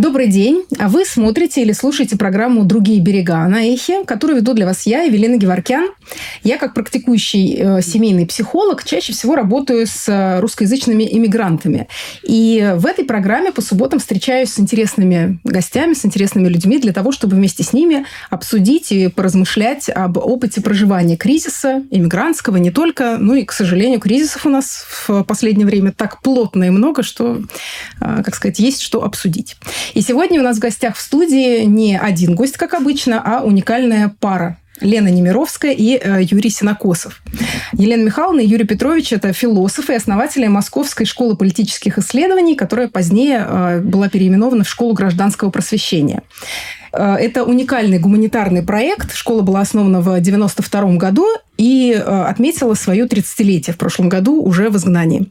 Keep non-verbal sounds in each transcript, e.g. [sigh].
Добрый день. А вы смотрите или слушаете программу «Другие берега» на Эхе, которую веду для вас я, Евелина Геворкян. Я, как практикующий э, семейный психолог, чаще всего работаю с э, русскоязычными иммигрантами. И в этой программе по субботам встречаюсь с интересными гостями, с интересными людьми для того, чтобы вместе с ними обсудить и поразмышлять об опыте проживания кризиса, иммигрантского, не только. Ну и, к сожалению, кризисов у нас в последнее время так плотно и много, что, э, как сказать, есть что обсудить. И сегодня у нас в гостях в студии не один гость, как обычно, а уникальная пара. Лена Немировская и э, Юрий Синокосов. Елена Михайловна и Юрий Петрович – это философы и основатели Московской школы политических исследований, которая позднее э, была переименована в Школу гражданского просвещения. Э, это уникальный гуманитарный проект. Школа была основана в 1992 году и э, отметила свое 30-летие в прошлом году уже в изгнании.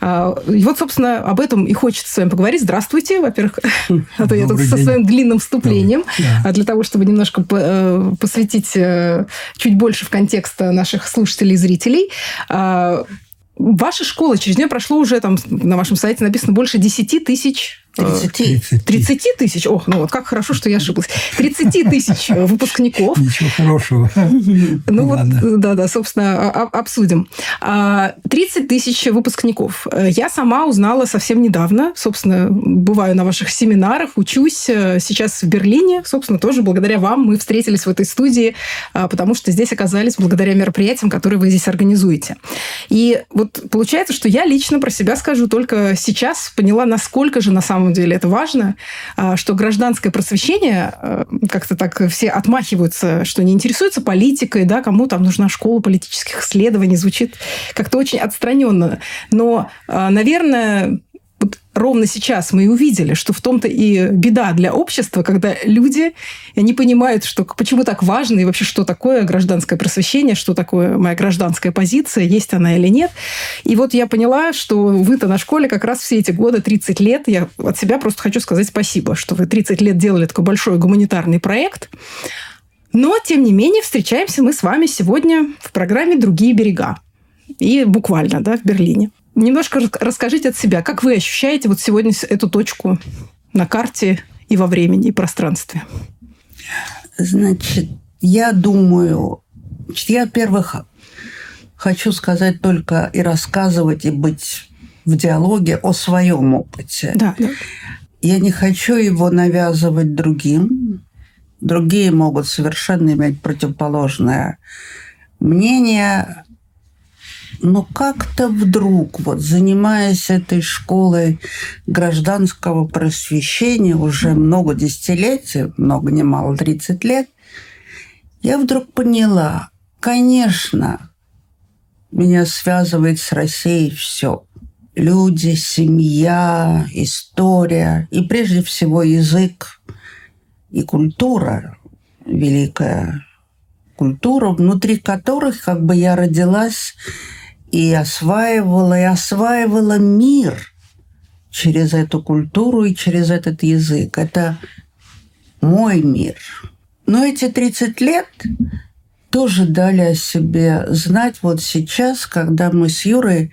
Э, и вот, собственно, об этом и хочется с вами поговорить. Здравствуйте, во-первых, а то я тут со своим длинным вступлением, да. для того, чтобы немножко посвятить чуть больше в контекст наших слушателей и зрителей. Ваша школа, через нее прошло уже, там на вашем сайте написано больше 10 тысяч 30. 30 тысяч? Ох, ну вот как хорошо, что я ошиблась. 30 тысяч выпускников. Ничего хорошего. Ну вот, да-да, собственно, обсудим. 30 а, тысяч выпускников. Я сама узнала совсем недавно. Собственно, бываю на ваших семинарах, учусь э, сейчас в Берлине. Собственно, тоже благодаря вам мы встретились в этой студии, а, потому что здесь оказались благодаря мероприятиям, которые вы здесь организуете. И вот получается, что я лично про себя скажу только сейчас поняла, насколько же на самом самом деле это важно, а, что гражданское просвещение, а, как-то так все отмахиваются, что не интересуются политикой, да, кому там нужна школа политических исследований, звучит как-то очень отстраненно. Но, а, наверное, ровно сейчас мы и увидели, что в том-то и беда для общества, когда люди не понимают, что почему так важно и вообще что такое гражданское просвещение, что такое моя гражданская позиция, есть она или нет. И вот я поняла, что вы-то на школе как раз все эти годы, 30 лет, я от себя просто хочу сказать спасибо, что вы 30 лет делали такой большой гуманитарный проект. Но, тем не менее, встречаемся мы с вами сегодня в программе «Другие берега». И буквально, да, в Берлине немножко расскажите от себя, как вы ощущаете вот сегодня эту точку на карте и во времени, и пространстве? Значит, я думаю, я, во-первых, хочу сказать только и рассказывать, и быть в диалоге о своем опыте. Да, да. Я не хочу его навязывать другим. Другие могут совершенно иметь противоположное мнение. Но как-то вдруг, вот занимаясь этой школой гражданского просвещения уже много десятилетий, много не мало, 30 лет, я вдруг поняла, конечно, меня связывает с Россией все. Люди, семья, история и прежде всего язык и культура, великая культура, внутри которых как бы я родилась и осваивала, и осваивала мир через эту культуру и через этот язык. Это мой мир. Но эти 30 лет тоже дали о себе знать вот сейчас, когда мы с Юрой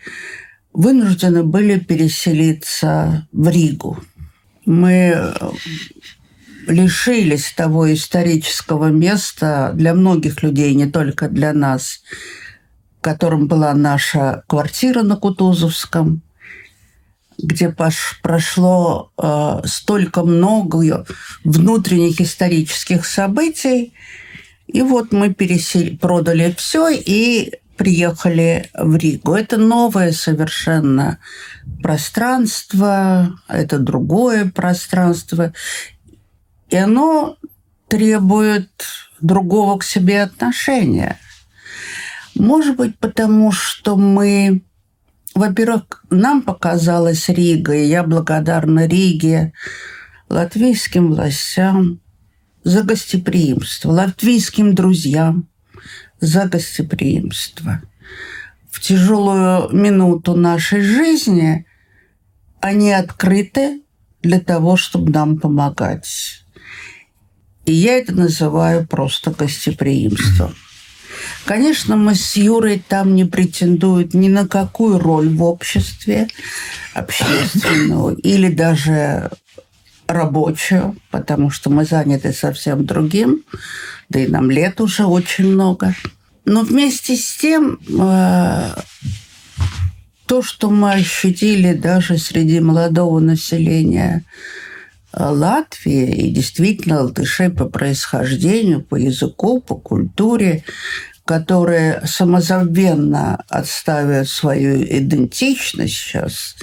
вынуждены были переселиться в Ригу. Мы лишились того исторического места для многих людей, не только для нас, которым была наша квартира на Кутузовском, где пош, прошло э, столько много внутренних исторических событий. И вот мы пересели, продали все и приехали в Ригу. Это новое совершенно пространство, это другое пространство. И оно требует другого к себе отношения. Может быть, потому что мы, во-первых, нам показалась Рига, и я благодарна Риге, латвийским властям за гостеприимство, латвийским друзьям за гостеприимство. В тяжелую минуту нашей жизни они открыты для того, чтобы нам помогать. И я это называю просто гостеприимством. Конечно, мы с Юрой там не претендуют ни на какую роль в обществе общественную или даже рабочую, потому что мы заняты совсем другим, да и нам лет уже очень много. Но вместе с тем э, то, что мы ощутили даже среди молодого населения э, Латвии, и действительно латышей по происхождению, по языку, по культуре, которые самозабвенно отставят свою идентичность сейчас,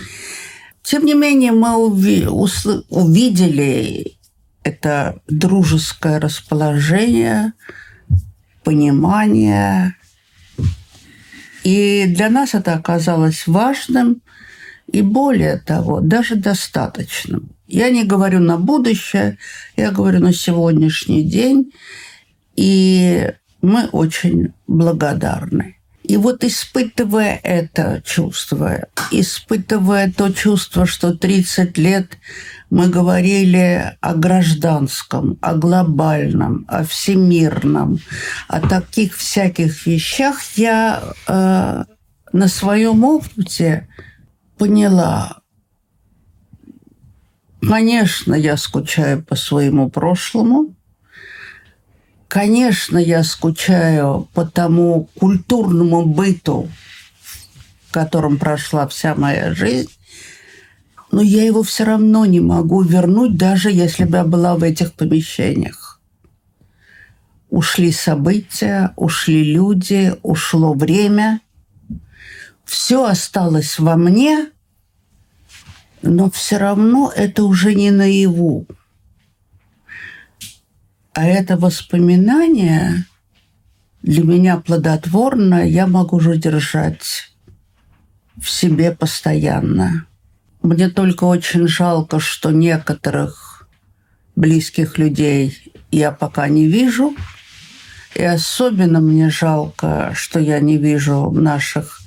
тем не менее мы увидели это дружеское расположение, понимание. И для нас это оказалось важным и более того, даже достаточным. Я не говорю на будущее, я говорю на сегодняшний день. И мы очень благодарны. И вот испытывая это чувство, испытывая то чувство, что 30 лет мы говорили о гражданском, о глобальном, о всемирном, о таких всяких вещах, я э, на своем опыте поняла, конечно, я скучаю по своему прошлому, Конечно, я скучаю по тому культурному быту, в котором прошла вся моя жизнь, но я его все равно не могу вернуть, даже если бы я была в этих помещениях. Ушли события, ушли люди, ушло время. Все осталось во мне, но все равно это уже не наяву. А это воспоминание для меня плодотворно, я могу же держать в себе постоянно. Мне только очень жалко, что некоторых близких людей я пока не вижу. И особенно мне жалко, что я не вижу наших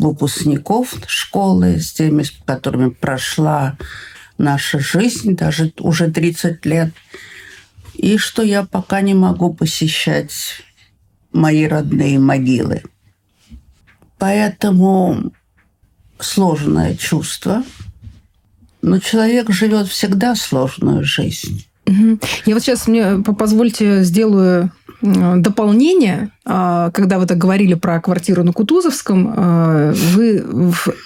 выпускников школы, с теми, с которыми прошла наша жизнь, даже уже 30 лет – и что я пока не могу посещать мои родные могилы. Поэтому сложное чувство, но человек живет всегда сложную жизнь. Я вот сейчас мне позвольте сделаю дополнение, а, когда вы так говорили про квартиру на Кутузовском, а, вы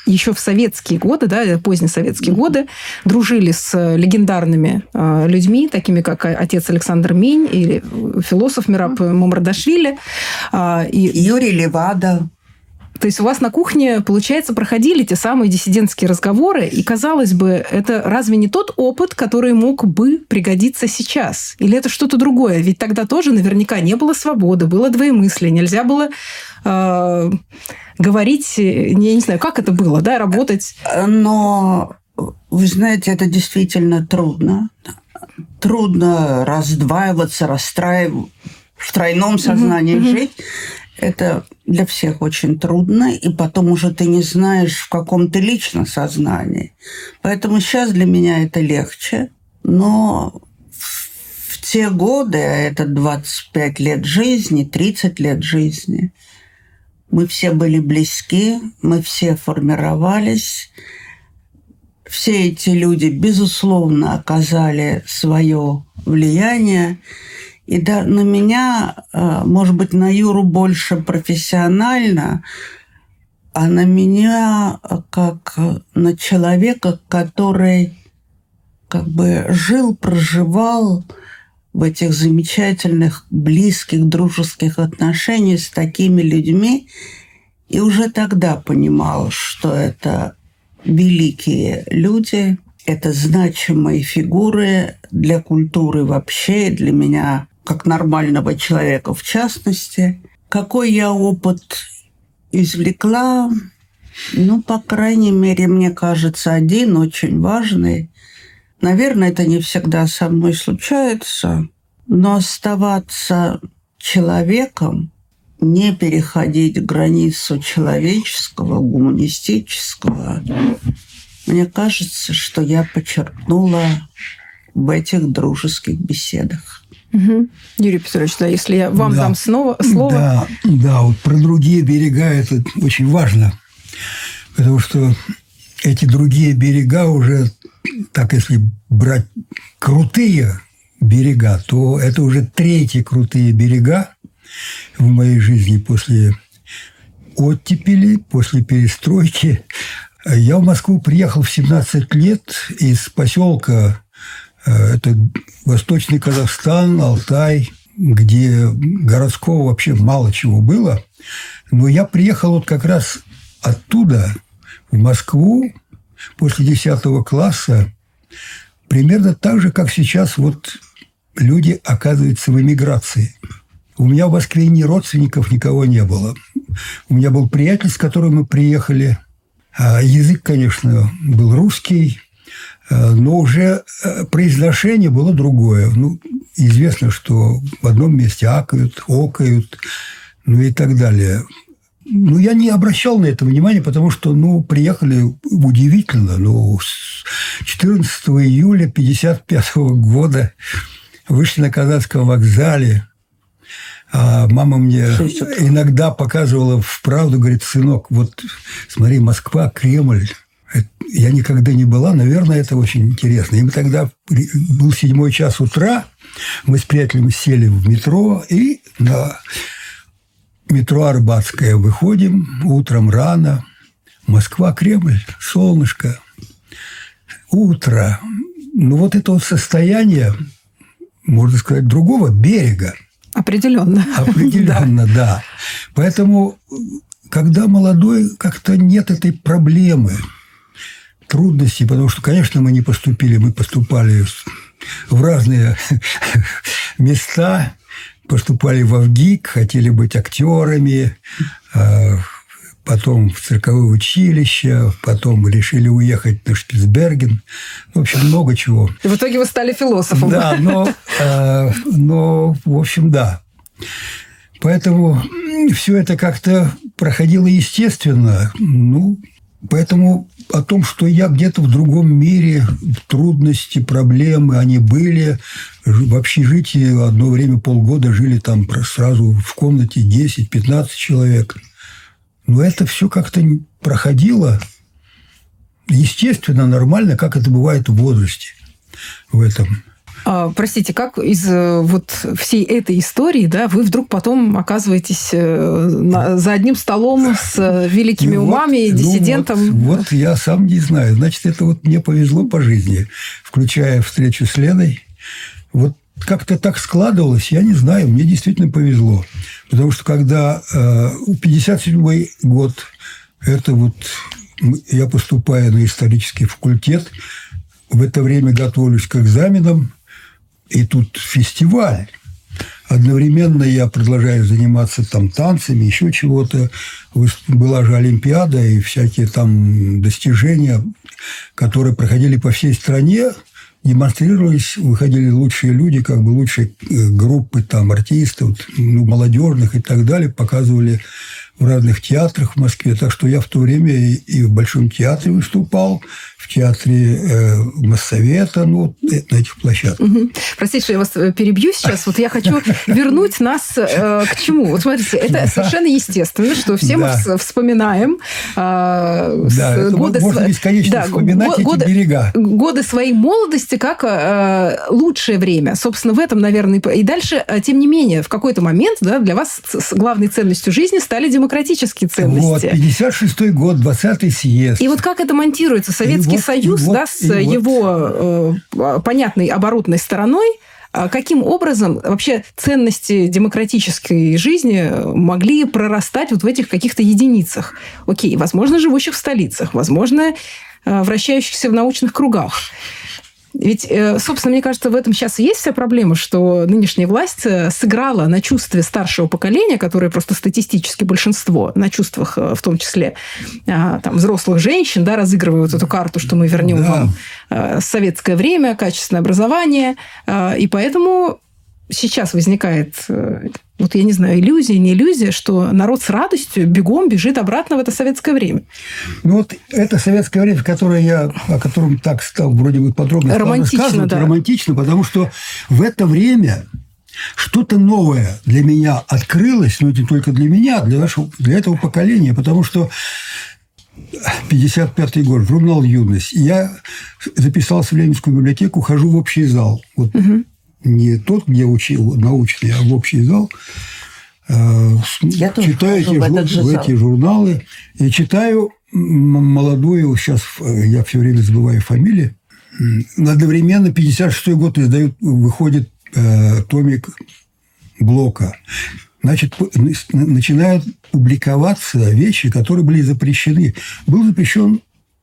еще в советские годы, да, поздние советские годы, дружили с легендарными а, людьми, такими как отец Александр Мень или философ Мираб Мамардашвили. И... Юрий Левада. То есть у вас на кухне, получается, проходили те самые диссидентские разговоры, и, казалось бы, это разве не тот опыт, который мог бы пригодиться сейчас? Или это что-то другое? Ведь тогда тоже наверняка не было свободы, было двоемыслие, нельзя было э, говорить, я не знаю, как это было, да, работать. Но, вы знаете, это действительно трудно. Трудно раздваиваться, расстраивать, в тройном сознании mm-hmm. жить. Это для всех очень трудно, и потом уже ты не знаешь, в каком ты лично сознании. Поэтому сейчас для меня это легче, но в те годы, а это 25 лет жизни, 30 лет жизни, мы все были близки, мы все формировались. Все эти люди, безусловно, оказали свое влияние. И да, на меня, э, может быть, на Юру больше профессионально, а на меня как на человека, который как бы жил, проживал в этих замечательных, близких, дружеских отношениях с такими людьми, и уже тогда понимал, что это великие люди, это значимые фигуры для культуры вообще, для меня как нормального человека в частности. Какой я опыт извлекла? Ну, по крайней мере, мне кажется, один очень важный. Наверное, это не всегда со мной случается, но оставаться человеком, не переходить границу человеческого, гуманистического, мне кажется, что я подчеркнула в этих дружеских беседах. Угу. Юрий Петрович, да, если я вам да. дам снова, слово. Да, да, вот про другие берега это очень важно, потому что эти другие берега уже так если брать крутые берега, то это уже третьи крутые берега в моей жизни после оттепели, после перестройки. Я в Москву приехал в 17 лет из поселка, это Восточный Казахстан, Алтай, где городского вообще мало чего было. Но я приехал вот как раз оттуда, в Москву, после 10 класса, примерно так же, как сейчас вот люди оказываются в эмиграции. У меня в Москве ни родственников, никого не было. У меня был приятель, с которым мы приехали. А язык, конечно, был русский, но уже э, произношение было другое. Ну, известно, что в одном месте акают, окают, ну и так далее. Ну, я не обращал на это внимания, потому что, ну, приехали удивительно. Ну, с 14 июля 1955 года вышли на Казанском вокзале. А мама мне иногда показывала вправду, говорит, сынок, вот смотри, Москва, Кремль. Я никогда не была, наверное, это очень интересно. И мы тогда, был седьмой час утра, мы с приятелем сели в метро и на метро Арбатское выходим утром рано. Москва, Кремль, солнышко, утро. Ну, вот это вот состояние, можно сказать, другого берега. Определенно. [laughs] Определенно, да. Поэтому, когда молодой, как-то нет этой проблемы, трудностей, потому что, конечно, мы не поступили, мы поступали в разные [laughs] места, поступали в ВГИК, хотели быть актерами, а, потом в цирковое училище, потом решили уехать на Шпицберген. В общем, много чего. И в итоге вы стали философом. Да, но, а, но в общем, да. Поэтому все это как-то проходило естественно. Ну, поэтому о том, что я где-то в другом мире, трудности, проблемы, они были. В общежитии одно время, полгода жили там сразу в комнате 10-15 человек. Но это все как-то проходило естественно, нормально, как это бывает в возрасте в этом. А, простите, как из э, вот всей этой истории, да, вы вдруг потом оказываетесь э, на, за одним столом с э, великими ну, умами, вот, диссидентом? Ну, вот, вот я сам не знаю. Значит, это вот мне повезло по жизни, включая встречу с Леной. Вот как-то так складывалось, я не знаю, мне действительно повезло. Потому что когда э, 57 год, это вот я поступаю на исторический факультет, в это время готовлюсь к экзаменам, и тут фестиваль. Одновременно я продолжаю заниматься там танцами, еще чего-то. Была же Олимпиада и всякие там достижения, которые проходили по всей стране, демонстрировались, выходили лучшие люди, как бы лучшие э, группы там артистов, ну, молодежных и так далее, показывали в разных театрах в Москве. Так что я в то время и в Большом театре выступал, в театре э, Моссовета, ну, э, на этих площадках. Угу. Простите, что я вас э, перебью сейчас. Вот я хочу [laughs] вернуть нас э, к чему? Вот смотрите, это совершенно естественно, что все да. мы вспоминаем э, да, годы... Можно бесконечно да, вспоминать годы, эти берега. Годы своей молодости как э, лучшее время. Собственно, в этом, наверное, и дальше, э, тем не менее, в какой-то момент да, для вас главной ценностью жизни стали демократические ценности. Вот, 56-й год, 20-й съезд. И вот как это монтируется? Советский вот, Союз, вот, да, с его вот. э, понятной оборотной стороной, а каким образом вообще ценности демократической жизни могли прорастать вот в этих каких-то единицах? Окей, возможно, живущих в столицах, возможно, э, вращающихся в научных кругах. Ведь, э, собственно, мне кажется, в этом сейчас и есть вся проблема, что нынешняя власть э, сыграла на чувстве старшего поколения, которое просто статистически большинство, на чувствах э, в том числе а, там, взрослых женщин, да, разыгрывая вот эту карту, что мы вернем да. вам советское время, качественное образование. И поэтому сейчас возникает, вот я не знаю, иллюзия, не иллюзия, что народ с радостью бегом бежит обратно в это советское время. Ну вот это советское время, которое я, о котором так стал вроде бы подробно романтично, да. романтично, потому что в это время что-то новое для меня открылось, но не только для меня, а для, нашего, для этого поколения, потому что 55 год, журнал «Юность». Я записался в Ленинскую библиотеку, хожу в общий зал. Вот угу. Не тот, где учил научный, а в общий зал. Э, я читаю эти, в, в эти журналы и читаю молодую, сейчас э, я все время забываю фамилии, одновременно 56 год издают, выходит э, томик Блока. Значит, начинают публиковаться вещи, которые были запрещены. Был запрещен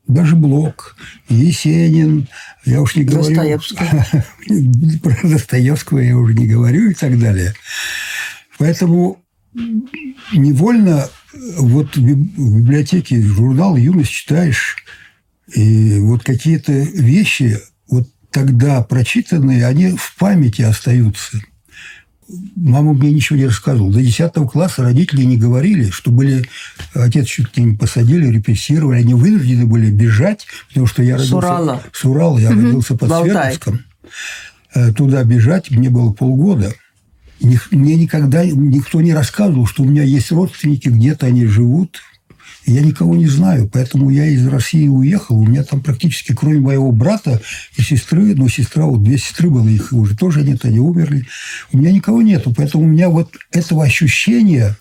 даже Блок, Есенин, я уж не говорю... [laughs] Про Достоевского я уже не говорю и так далее. Поэтому невольно вот в библиотеке журнал «Юность» читаешь, и вот какие-то вещи, вот тогда прочитанные, они в памяти остаются. Мама мне ничего не рассказывала. До 10 класса родители не говорили, что были... Отец чуть не посадили, репрессировали. Они вынуждены были бежать, потому что я родился... С Урала. С Урала. Я угу. родился под Свердловском. Э, туда бежать мне было полгода. Мне никогда никто не рассказывал, что у меня есть родственники, где-то они живут. Я никого не знаю, поэтому я из России уехал. У меня там практически, кроме моего брата и сестры, ну, сестра, вот две сестры было, их уже тоже нет, они умерли. У меня никого нету, поэтому у меня вот этого ощущения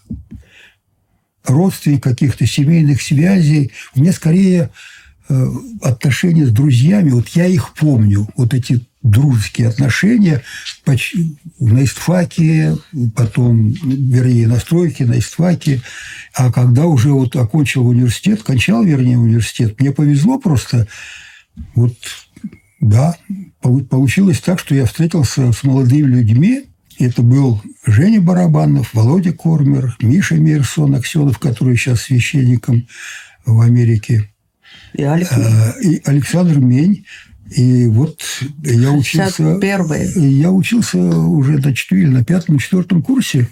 родственников, каких-то семейных связей, у меня скорее отношения с друзьями, вот я их помню, вот эти дружеские отношения на истфаке, потом, вернее, на стройке, на истфаке. А когда уже вот окончил университет, кончал, вернее, университет, мне повезло просто. Вот, да, получилось так, что я встретился с молодыми людьми. Это был Женя Барабанов, Володя Кормер, Миша Мирсон, Аксенов, который сейчас священником в Америке. И, Александр. и Александр Мень. И вот я учился... Я учился уже на четвертом, на пятом, четвертом курсе.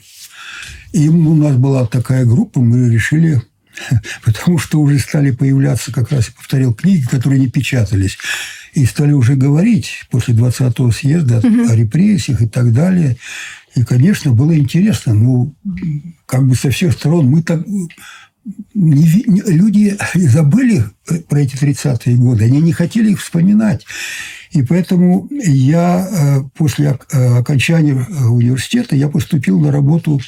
И у нас была такая группа, мы решили [laughs] потому что уже стали появляться, как раз повторил, книги, которые не печатались, и стали уже говорить после 20-го съезда угу. о репрессиях и так далее. И, конечно, было интересно. Ну, как бы со всех сторон мы так люди [laughs] забыли про эти 30-е годы, они не хотели их вспоминать. И поэтому я э, после э, окончания э, университета я поступил на работу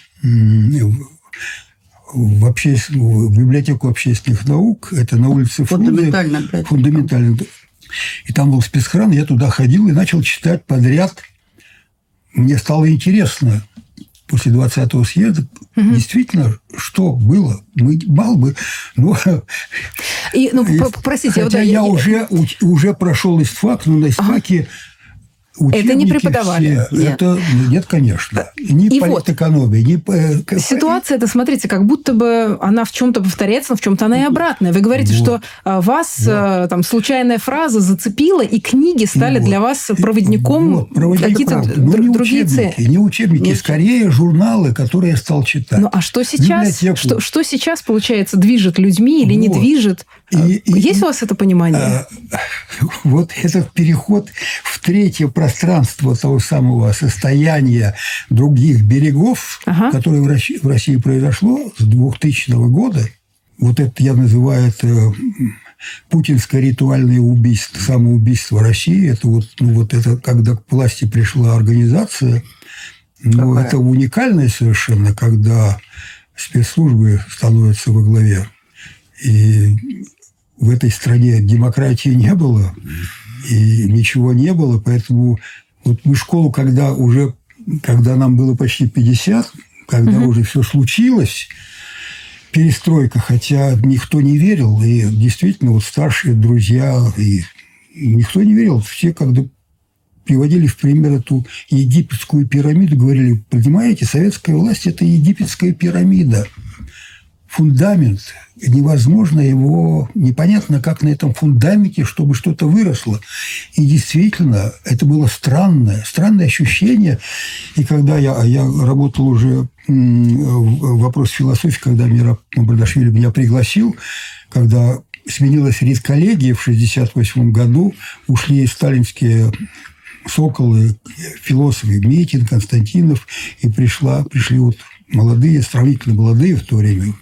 в, обще... в библиотеку общественных наук. Это на улице Фрунзе. Фундаментально. Фундаментально. И там был спецхран, я туда ходил и начал читать подряд. Мне стало интересно после 20-го съезда, угу. действительно, что было? Мы мало бы, но... И, ну, [laughs] простите, хотя я, я уже, уже прошел истфак, но на истфаке ага это не преподавали. Все, нет. Это, ну, нет, конечно. Ни и политэкономия, вот, ни... Э, Ситуация это, смотрите, как будто бы она в чем-то повторяется, но в чем-то она и обратная. Вы говорите, вот. что а, вас да. там случайная фраза зацепила, и книги стали вот. для вас проводником вот. Проводник какие-то ну, не другие учебники, Не учебники, Нет. скорее журналы, которые я стал читать. Ну, а что сейчас? Что, что сейчас, получается, движет людьми или вот. не движет? И, а, Есть и, у вас это понимание? А, [laughs] вот этот переход в третье пространство того самого состояния других берегов, ага. которое в России, в России произошло с 2000 года, вот это я называю это путинское ритуальное убийство, самоубийство России. Это вот, ну, вот это, когда к власти пришла организация, ну, Какая? это уникальное совершенно, когда спецслужбы становятся во главе. И в этой стране демократии не было, и ничего не было, поэтому вот мы школу, когда уже, когда нам было почти 50, когда угу. уже все случилось, перестройка, хотя никто не верил, и действительно вот старшие друзья, и никто не верил, все когда приводили в пример эту египетскую пирамиду, говорили, понимаете, советская власть – это египетская пирамида – фундамент, невозможно его, непонятно, как на этом фундаменте, чтобы что-то выросло. И действительно, это было странное, странное ощущение. И когда я, я работал уже в вопросе философии, когда Мира Мабардашвили меня пригласил, когда сменилась редколлегия в 1968 году, ушли сталинские соколы, философы Митин, Константинов, и пришла, пришли вот молодые, сравнительно молодые в то время,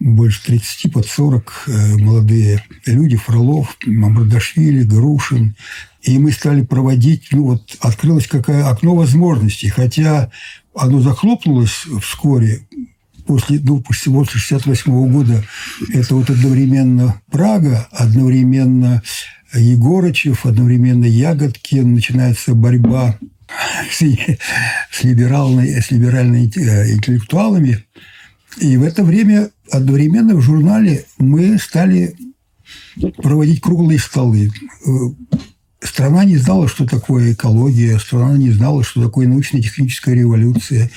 больше 30, под 40 э, молодые люди, Фролов, Мамрадашвили, Грушин. И мы стали проводить, ну вот открылось какое окно возможностей, хотя оно захлопнулось вскоре, после, ну, после 68 года это вот одновременно Прага, одновременно Егорычев, одновременно Ягодкин, начинается борьба с, с, либеральной, с либеральными э, интеллектуалами. И в это время одновременно в журнале мы стали проводить круглые столы. Э, страна не знала, что такое экология, страна не знала, что такое научно-техническая революция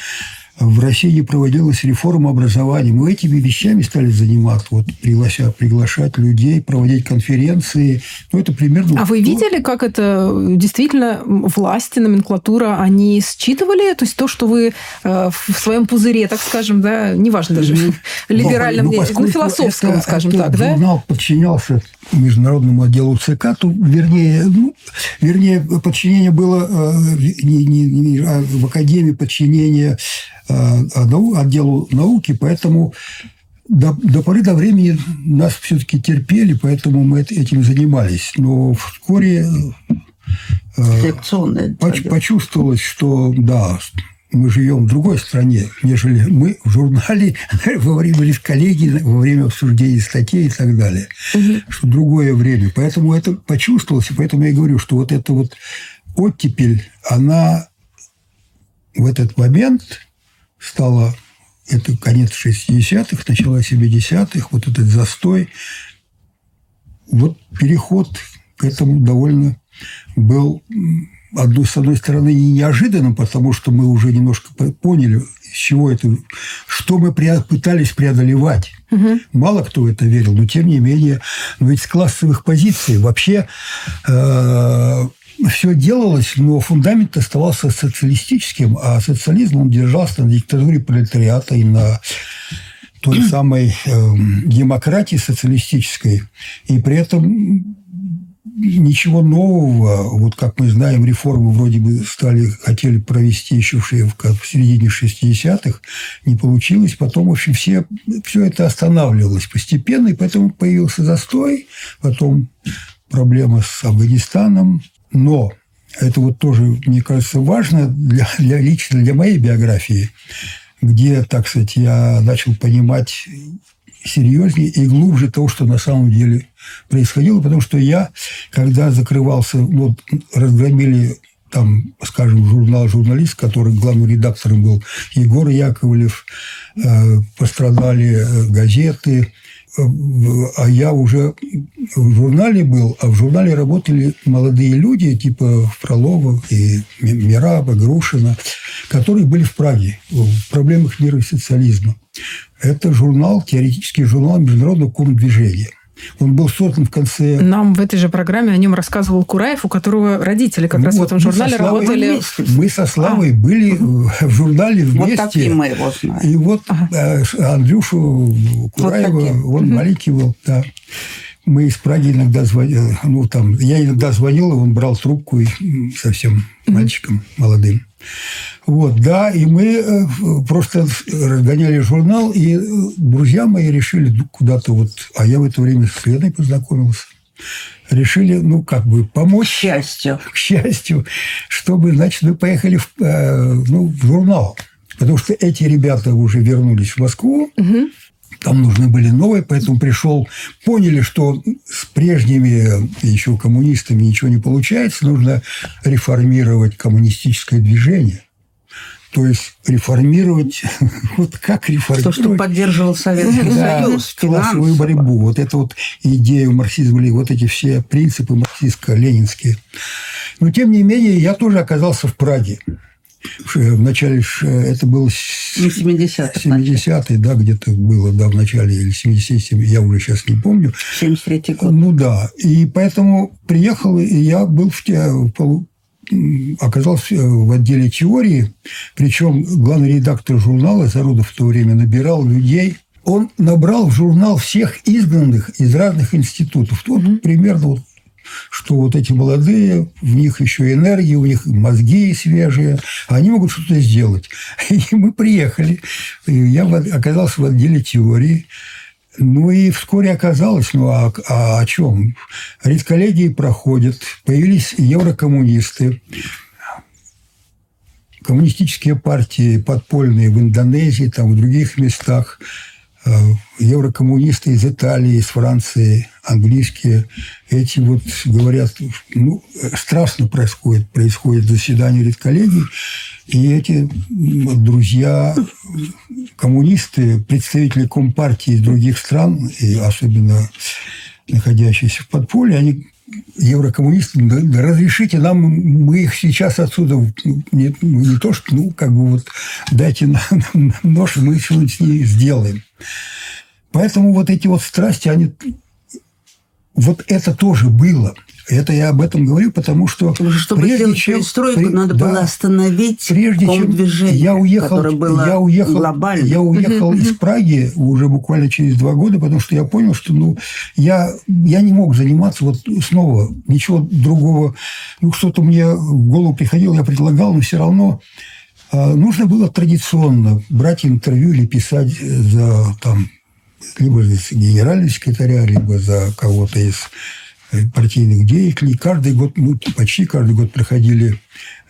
в России не проводилась реформа образования. Мы этими вещами стали заниматься, вот приглашать, приглашать людей, проводить конференции. Ну, это примерно... А вы видели, как это действительно власти, номенклатура, они считывали? То есть то, что вы э, в своем пузыре, так скажем, да, неважно даже, ну, [laughs] либеральном, ну, ну, философском, это, скажем это так, да? журнал подчинялся международному отделу ЦК, то, вернее, ну, вернее, подчинение было э, не, не, не, а в Академии подчинение отделу науки, поэтому до, до поры до времени нас все-таки терпели, поэтому мы этим занимались. Но вскоре э, поч, почувствовалось, что да, мы живем в другой стране, нежели мы в журнале [laughs] во время были коллеги во время обсуждения статей и так далее. Угу. Что другое время. Поэтому это почувствовалось, и поэтому я говорю, что вот эта вот оттепель, она в этот момент стало это конец 60-х, начало 70-х, вот этот застой. Вот переход к этому довольно был, с одной стороны, не неожиданным, потому что мы уже немножко поняли, с чего это, что мы пытались преодолевать. Угу. Мало кто в это верил, но тем не менее, но ведь с классовых позиций вообще э, все делалось, но фундамент оставался социалистическим, а социализм он держался на диктатуре пролетариата и на той самой э, демократии социалистической. И при этом ничего нового, вот как мы знаем, реформы вроде бы стали, хотели провести еще в, в середине 60-х, не получилось. Потом, в общем, все, все это останавливалось постепенно, и поэтому появился застой, потом проблема с Афганистаном, но это вот тоже, мне кажется, важно для, для лично для моей биографии, где, так сказать, я начал понимать серьезнее и глубже того, что на самом деле происходило, потому что я, когда закрывался, вот разгромили там, скажем, журнал «Журналист», который главным редактором был Егор Яковлев, э, пострадали э, газеты, а я уже в журнале был, а в журнале работали молодые люди, типа Фролова и Мираба, Грушина, которые были в Праге в проблемах мира и социализма. Это журнал, теоретический журнал международного движения. Он был создан в конце... Нам в этой же программе о нем рассказывал Кураев, у которого родители как ну, раз вот в этом журнале работали. Вместе. Мы со Славой а. были в журнале вместе. Вот такие мы его знаем. И вот ага. Э, Андрюшу Кураева, вот он угу. маленький был, да. Мы из Праги иногда звонили, ну, там, я иногда звонил, и он брал трубку и совсем мальчиком молодым. Вот, да, и мы э, просто разгоняли журнал, и э, друзья мои решили куда-то вот... А я в это время с Леной познакомился. Решили, ну, как бы помочь... К счастью. К счастью, чтобы, значит, мы поехали в, э, ну, в журнал. Потому что эти ребята уже вернулись в Москву, угу. Там нужны были новые, поэтому пришел, поняли, что с прежними еще коммунистами ничего не получается, нужно реформировать коммунистическое движение. То есть реформировать, [laughs] вот как реформировать? То, что поддерживал Советский да, Союз, классовую борьбу. Вот это вот идею марксизма, вот эти все принципы марксистско-ленинские. Но, тем не менее, я тоже оказался в Праге. В начале, это был 70-й, 70 да, где-то было, да, в начале, или 70 я уже сейчас не помню. 73-й год. Ну, да. И поэтому приехал, и я был в, в оказался в отделе теории, причем главный редактор журнала Зарудов в то время набирал людей. Он набрал в журнал всех изгнанных из разных институтов. Вот mm-hmm. примерно вот что вот эти молодые, в них еще энергия, у них мозги свежие, они могут что-то сделать. [laughs] И мы приехали. И я оказался в отделе теории. Ну и вскоре оказалось, ну а, а о чем? Редколлегии проходят, появились еврокоммунисты, коммунистические партии подпольные в Индонезии, там в других местах, еврокоммунисты из Италии, из Франции, английские, эти вот говорят, ну, страстно происходит, происходит заседание редколлегий, и эти друзья, коммунисты, представители Компартии из других стран, и особенно находящиеся в подполье, они еврокоммунисты, да, да разрешите нам, мы их сейчас отсюда не, не то, что, ну, как бы вот дайте нам нож, мы что-нибудь с ней сделаем. Поэтому вот эти вот страсти, они... Вот это тоже было. Это я об этом говорю, потому что... Чтобы прежде чем, перестройку, при- надо да, было остановить прежде чем движение, я уехал, было я уехал, глобальным. я уехал из Праги уже буквально через два года, потому что я понял, что ну я я не мог заниматься вот снова ничего другого, ну что-то мне в голову приходило, я предлагал, но все равно а, нужно было традиционно брать интервью или писать за там либо за генерального секретаря, либо за кого-то из э, партийных деятелей. Каждый год, ну, почти каждый год проходили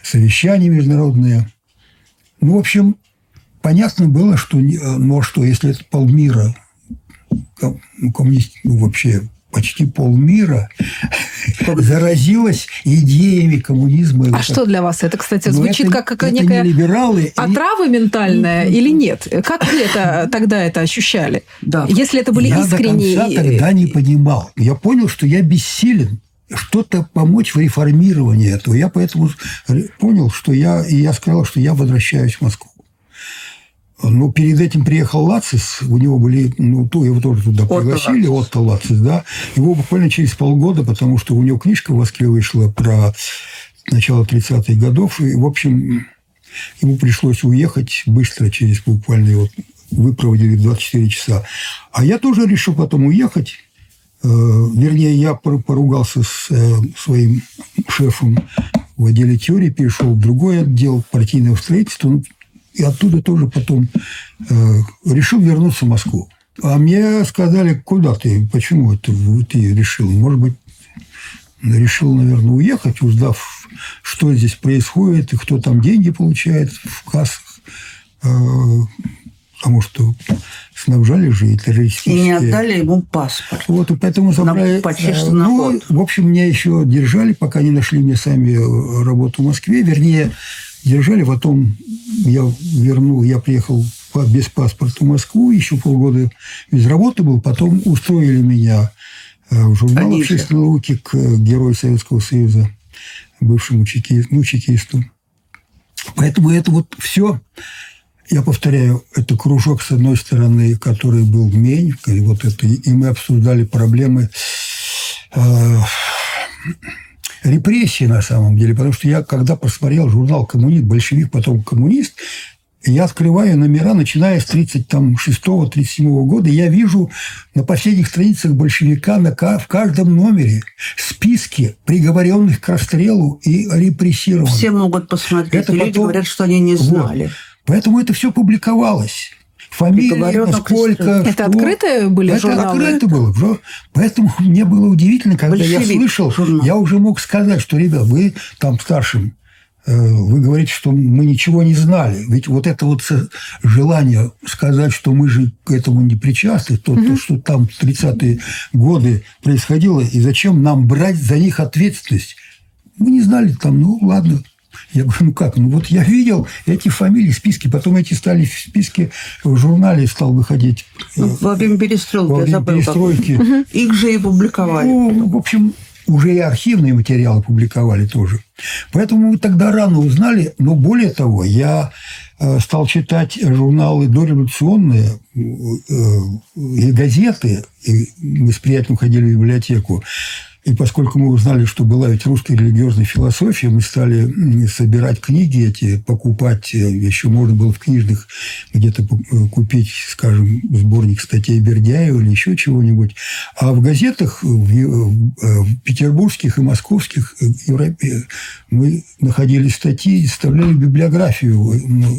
совещания международные. Ну, в общем, понятно было, что, не- э, но что если это полмира, ком- ну, коммунист, ну, вообще почти полмира заразилась идеями коммунизма. А что для вас это, кстати, Ну, звучит это- как, это не некая либералы. и- отрава ментальная или нет? Как вы это тогда это ощущали? Да. Если это были я искренние... до конца тогда не понимал. Я понял, что я бессилен что-то помочь в реформировании этого. Я поэтому понял, что я... И я сказал, что я возвращаюсь в Москву. Но перед этим приехал Лацис, у него были, ну, то его тоже туда Отто пригласили, Лацис. Отто Лацис, да. Его буквально через полгода, потому что у него книжка в Москве вышла про начало 30-х годов, и, в общем, ему пришлось уехать быстро, через буквально его выпроводили в 24 часа. А я тоже решил потом уехать. Э, Вернее, я пор- поругался с э, своим шефом в отделе теории, перешел в другой отдел партийного строительства, ну, и оттуда тоже потом э, решил вернуться в Москву. А мне сказали, куда ты, почему это ты решил? Может быть, решил, наверное, уехать, узнав, что здесь происходит и кто там деньги получает в кассах. Э, Потому что снабжали же и И террористические... не отдали ему паспорт. Вот, и поэтому забрали... почти э, что на ну, год. в общем, меня еще держали, пока не нашли мне сами э, работу в Москве. Вернее, держали, потом я вернул, я приехал без паспорта в Москву, еще полгода без работы был, потом устроили меня э, в журнал Они же. общественной науки к э, герою Советского Союза, бывшему чеки- ну, чекисту. Поэтому это вот все, я повторяю, это кружок, с одной стороны, который был Мень, и вот это, и мы обсуждали проблемы э, репрессий на самом деле, потому что я, когда посмотрел журнал «Коммунист», «Большевик», потом «Коммунист», я открываю номера, начиная с 36-37 года, я вижу на последних страницах большевика на, в каждом номере списки приговоренных к расстрелу и репрессированных. Все могут посмотреть. Это люди потом- говорят, что они не Вот. знали. Поэтому это все публиковалось. Фамилии, насколько... Это что. открытые были Это журналы? открыто было. Поэтому мне было удивительно, когда я Большевик слышал, журнал. я уже мог сказать, что, ребят, вы там старшим, э, вы говорите, что мы ничего не знали. Ведь вот это вот желание сказать, что мы же к этому не причастны, то, то, что там в 30-е годы происходило, и зачем нам брать за них ответственность? Мы не знали там, ну ладно. Я говорю, ну как? Ну вот я видел эти фамилии, списки, потом эти стали в списке в журнале стал выходить э, Ну, Во время перестройки, во я время забыла. как- перестройки. [laughs] Их же и публиковали. Ну, в общем, уже и архивные материалы публиковали тоже. Поэтому мы тогда рано узнали, но более того, я э, стал читать журналы дореволюционные э, и газеты, и мы с приятелем ходили в библиотеку. И поскольку мы узнали, что была ведь русская религиозная философия, мы стали собирать книги эти, покупать. Э, Еще можно было в книжных где-то э, купить, скажем, сборник статей Бердяева или еще чего-нибудь. А в газетах, в, в петербургских и московских Европе, мы находили статьи и составляли библиографию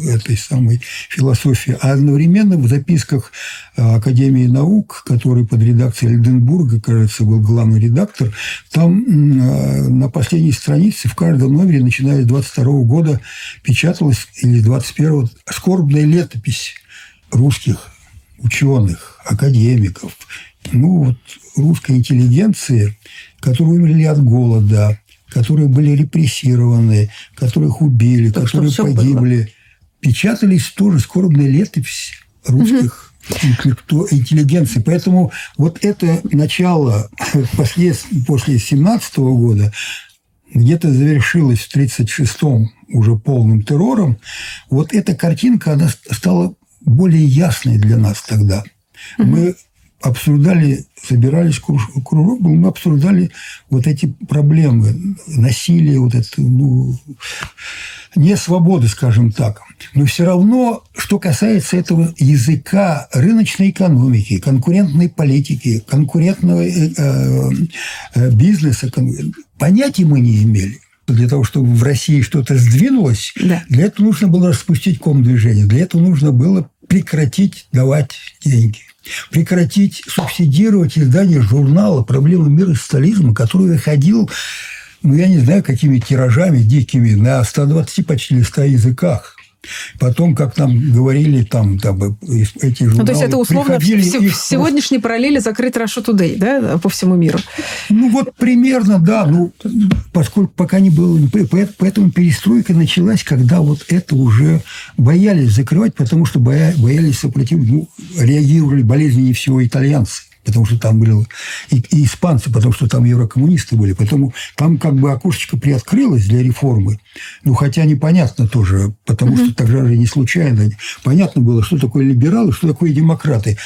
этой самой философии. А одновременно в записках Академии наук, который под редакцией Эльденбурга, кажется, был главный редактор, там э, на последней странице в каждом номере, начиная с 22 года, печаталась, или с 21 скорбная летопись русских ученых, академиков, ну вот русской интеллигенции, которые умерли от голода, которые были репрессированы, которых убили, так которые погибли. Было. Печатались тоже скорбная летопись русских интеллигенции. Поэтому вот это начало [laughs] после, после 17 года где-то завершилось в 36-м уже полным террором. Вот эта картинка, она стала более ясной для нас тогда. Мы обсуждали, собирались кружок, мы обсуждали вот эти проблемы, насилие, вот это, ну, не свободы, скажем так. Но все равно, что касается этого языка рыночной экономики, конкурентной политики, конкурентного э, э, э бизнеса, понятия мы не имели для того, чтобы в России что-то сдвинулось, да. для этого нужно было распустить ком движения, для этого нужно было прекратить давать деньги прекратить субсидировать издание журнала «Проблемы мира и социализма», который выходил, ну, я не знаю, какими тиражами дикими, на 120 почти листа языках. Потом, как нам говорили, там, там эти журналы... Ну, то есть это условно в, в сегодняшней параллели закрыть Russia Today, да, по всему миру? Ну, вот примерно, да. Ну, поскольку пока не было... Поэтому перестройка началась, когда вот это уже боялись закрывать, потому что боялись сопротивления, ну, реагировали болезненнее всего итальянцы потому что там были и, и испанцы, потому что там еврокоммунисты были. Поэтому там как бы окошечко приоткрылось для реформы. Ну, хотя непонятно тоже, потому угу. что тогда же не случайно. Понятно было, что такое либералы, что такое демократы.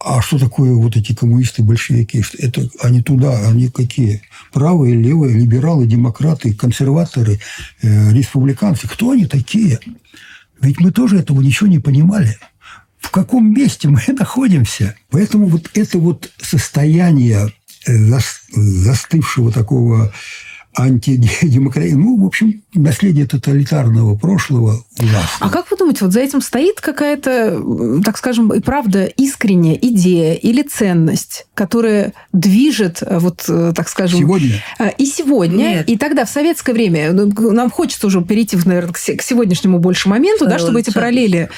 А что такое вот эти коммунисты, большевики? Это они туда, они какие? Правые, левые, либералы, демократы, консерваторы, э, республиканцы. Кто они такие? Ведь мы тоже этого ничего не понимали в каком месте мы [laughs] находимся. Поэтому вот это вот состояние э, застывшего такого антидемократии. Ну, в общем, наследие тоталитарного прошлого ужасно. А как вы думаете, вот за этим стоит какая-то, так скажем, и правда искренняя идея или ценность, которая движет, э, вот, э, так скажем... Сегодня? И сегодня. Нет. И тогда, в советское время, ну, нам хочется уже перейти, наверное, к сегодняшнему больше моменту, да, чтобы эти параллели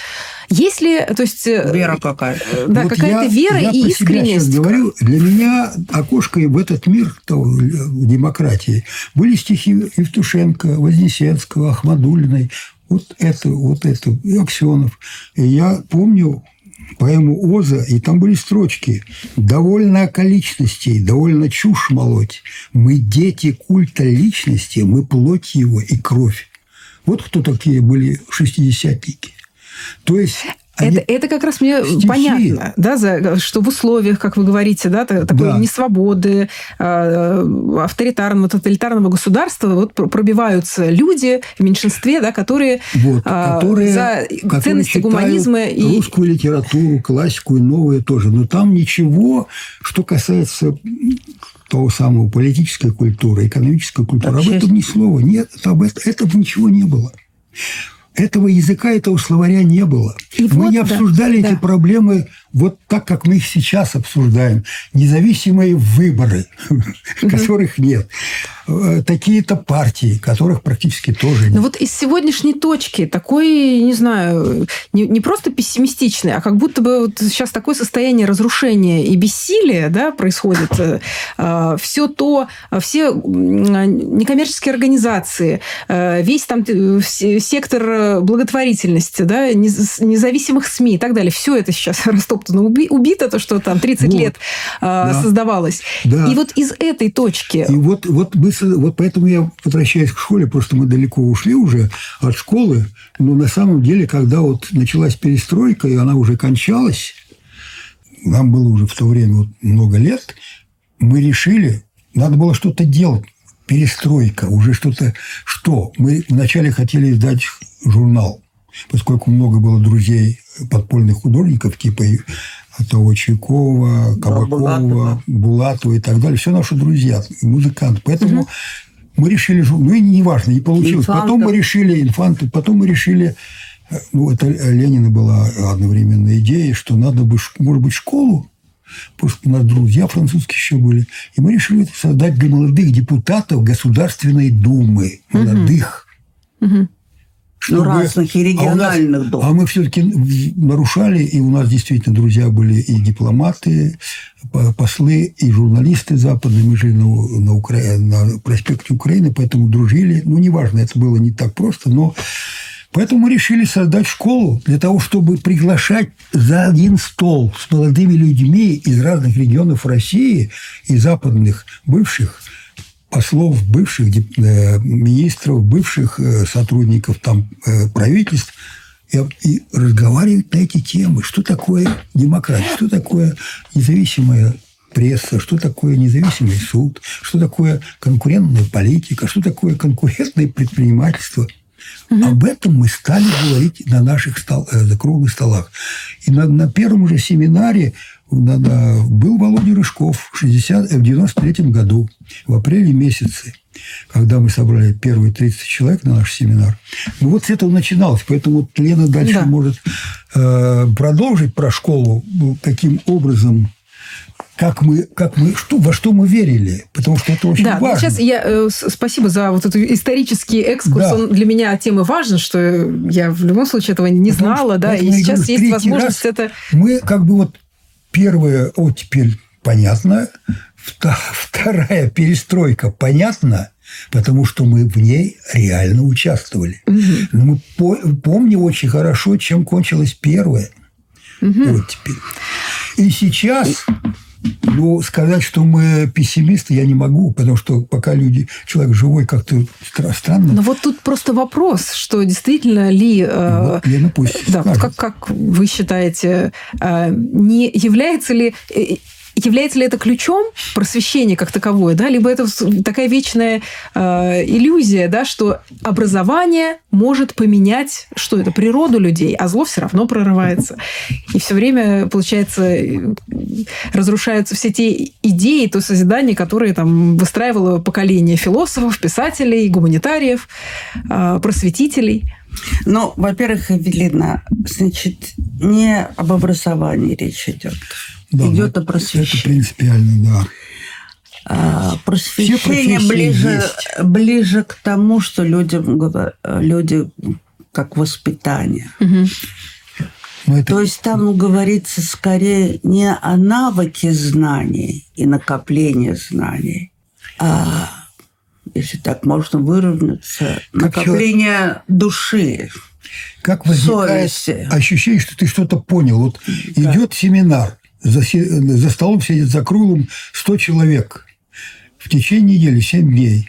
если, то есть... Э, вера какая-то. Э, да, вот какая-то вера я и искренность. Я говорю, для меня окошко в этот мир то, демократии были стихи Евтушенко, Вознесенского, Ахмадулиной. Вот это, вот это, и Аксенов. И я помню поэму Оза, и там были строчки «Довольно околичностей, довольно чушь молоть. Мы дети культа личности, мы плоть его и кровь». Вот кто такие были шестидесятники. То есть это, это как раз мне стихи. понятно, да, за, что в условиях, как вы говорите, да, такой да. несвободы, э, авторитарного, тоталитарного государства вот пробиваются люди в меньшинстве, да, которые, вот, а, которые за которые ценности гуманизма и русскую литературу, классику и новое тоже. Но там ничего, что касается того самого политической культуры, экономической культуры, об этом ни слова. Нет, об этом, этого ничего не было этого языка, этого словаря не было. И мы вот, не обсуждали да, эти да. проблемы вот так, как мы их сейчас обсуждаем. Независимые выборы, [laughs] которых нет. Э, такие-то партии, которых практически тоже нет. Но вот из сегодняшней точки такой, не знаю, не, не просто пессимистичный, а как будто бы вот сейчас такое состояние разрушения и бессилия да, происходит. Э, э, все то, все некоммерческие организации, весь там сектор благотворительности, да, независимых СМИ и так далее, все это сейчас [laughs] растоптано, убито, то, что там 30 вот. лет да. создавалось. Да. И вот из этой точки... И вот, вот мы вот поэтому я возвращаюсь к школе, просто мы далеко ушли уже от школы, но на самом деле, когда вот началась перестройка, и она уже кончалась, нам было уже в то время вот много лет, мы решили, надо было что-то делать. Перестройка, уже что-то... Что? Мы вначале хотели издать журнал, поскольку много было друзей подпольных художников, типа того Чайкова, Кабакова, Булатова. И так далее. Все наши друзья, музыканты. Поэтому угу. мы решили... Ну, и неважно, не получилось. Инфанта. Потом мы решили... Инфанты. Потом мы решили... Ну, это Ленина была одновременная идея, что надо бы, может быть, школу Просто у нас друзья французские еще были. И мы решили создать для молодых депутатов Государственной Думы. Молодых. Угу. Чтобы... Ну, разных и региональных а дум. А мы все-таки нарушали, и у нас действительно друзья были и дипломаты, послы, и журналисты западные. Мы жили на, на, Укра... на проспекте Украины, поэтому дружили. Ну, неважно, это было не так просто, но Поэтому мы решили создать школу для того, чтобы приглашать за один стол с молодыми людьми из разных регионов России и западных бывших послов, бывших э, министров, бывших э, сотрудников там э, правительств и, разговаривать на эти темы. Что такое демократия, что такое независимая пресса, что такое независимый суд, что такое конкурентная политика, что такое конкурентное предпринимательство – Угу. Об этом мы стали говорить на наших стол, э, круглых столах. И на, на первом же семинаре на, был Володя Рыжков в, 60, в 93 году, в апреле месяце, когда мы собрали первые 30 человек на наш семинар. Ну, вот с этого начиналось. Поэтому вот Лена дальше да. может э, продолжить про школу, ну, каким образом как мы, как мы, что, во что мы верили, потому что это очень да, важно. Сейчас я э, спасибо за вот этот исторический экскурс. Да. Он для меня темы важен, что я в любом случае этого не потому знала, да, и сейчас говорю, есть возможность это. Мы как бы вот первое, вот теперь понятно, вторая перестройка понятно, потому что мы в ней реально участвовали. Угу. Но мы по, помним очень хорошо, чем кончилась первая. Угу. Вот теперь. И сейчас ну, сказать, что мы пессимисты, я не могу, потому что пока люди, человек живой, как-то странно. Но вот тут просто вопрос, что действительно ли... Э, вот, Лена пусть Да, вот как, как вы считаете, э, не является ли э, является ли это ключом просвещения как таковое, да, либо это такая вечная э, иллюзия, да, что образование может поменять, что это, природу людей, а зло все равно прорывается. И все время, получается, разрушаются все те идеи, то созидание, которые там выстраивало поколение философов, писателей, гуманитариев, э, просветителей. Ну, во-первых, Эвелина, значит, не об образовании речь идет да, идет о просвещении. Это принципиально, да. А, просвещение ближе, ближе к тому, что людям люди как воспитание. Угу. это... То есть там говорится скорее не о навыке знаний и накоплении знаний, а, если так можно выровняться, как накопление человек... души. Как возникает совести. ощущение, что ты что-то понял. Вот да. идет семинар, за, за столом сидит за круглым 100 человек в течение недели, 7 дней,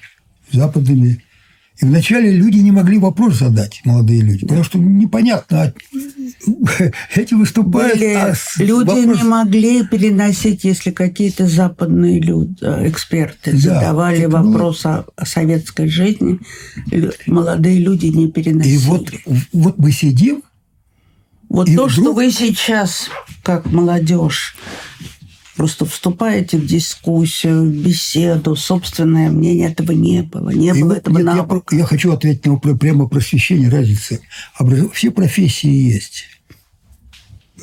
западными. И вначале люди не могли вопрос задать, молодые люди, потому что непонятно, а [laughs] эти выступают... Были, а люди вопрос... не могли переносить, если какие-то западные люди, э, эксперты да, задавали вопрос было... о советской жизни, молодые люди не переносили. И вот, вот мы сидим, вот и то, вдруг... что вы сейчас, как молодежь, просто вступаете в дискуссию, в беседу, собственное мнение этого не было. Не и было этого нет, навыка. Я, я хочу ответить на прямо просвещение, разницы. Образ... Все профессии есть.